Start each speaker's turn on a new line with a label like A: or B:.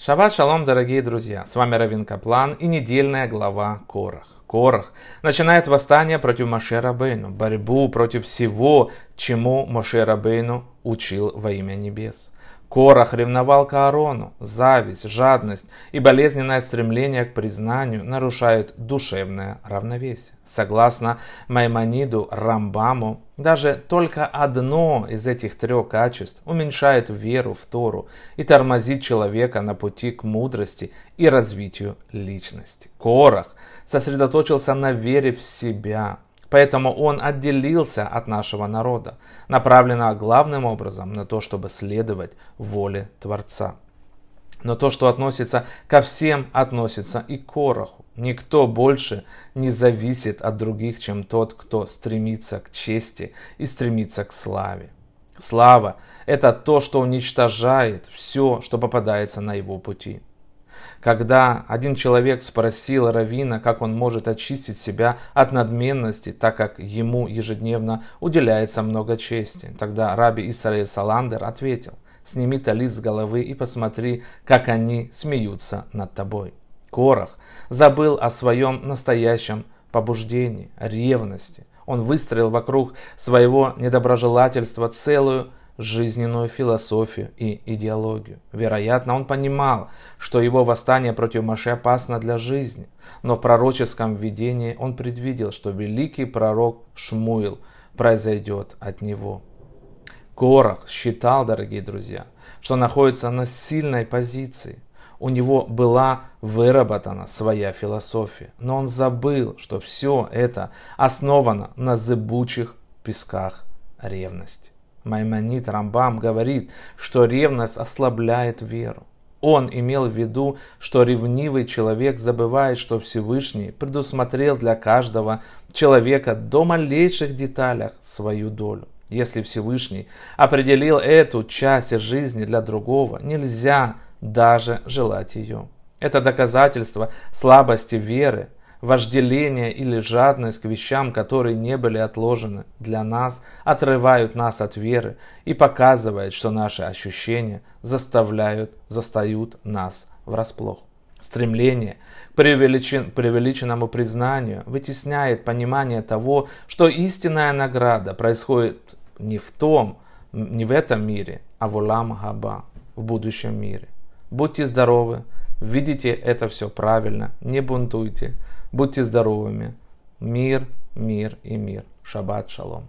A: Шаббат шалом, дорогие друзья! С вами Равин Каплан и недельная глава Корах. Корах начинает восстание против Моше Рабейну, борьбу против всего, чему Моше Рабейну учил во имя небес. Корах ревновал к Аарону. Зависть, жадность и болезненное стремление к признанию нарушают душевное равновесие. Согласно Маймониду Рамбаму, даже только одно из этих трех качеств уменьшает веру в Тору и тормозит человека на пути к мудрости и развитию личности. Корах сосредоточился на вере в себя, Поэтому он отделился от нашего народа, направленного главным образом на то, чтобы следовать воле Творца. Но то, что относится ко всем, относится и к Короху. Никто больше не зависит от других, чем тот, кто стремится к чести и стремится к славе. Слава – это то, что уничтожает все, что попадается на его пути. Когда один человек спросил Равина, как он может очистить себя от надменности, так как ему ежедневно уделяется много чести, тогда раби Исраиль Саландер ответил, сними талит с головы и посмотри, как они смеются над тобой. Корах забыл о своем настоящем побуждении, ревности. Он выстроил вокруг своего недоброжелательства целую жизненную философию и идеологию. Вероятно, он понимал, что его восстание против Маше опасно для жизни, но в пророческом видении он предвидел, что великий пророк Шмуил произойдет от него. Корах считал, дорогие друзья, что находится на сильной позиции. У него была выработана своя философия, но он забыл, что все это основано на зыбучих песках ревности. Маймонит Рамбам говорит, что ревность ослабляет веру. Он имел в виду, что ревнивый человек забывает, что Всевышний предусмотрел для каждого человека до малейших деталях свою долю. Если Всевышний определил эту часть жизни для другого, нельзя даже желать ее. Это доказательство слабости веры, вожделение или жадность к вещам, которые не были отложены для нас, отрывают нас от веры и показывают, что наши ощущения заставляют, застают нас врасплох. Стремление к преувеличен, преувеличенному признанию вытесняет понимание того, что истинная награда происходит не в том, не в этом мире, а в улам хаба, в будущем мире. Будьте здоровы, видите это все правильно, не бунтуйте, Будьте здоровыми. Мир, мир и мир. Шаббат шалом.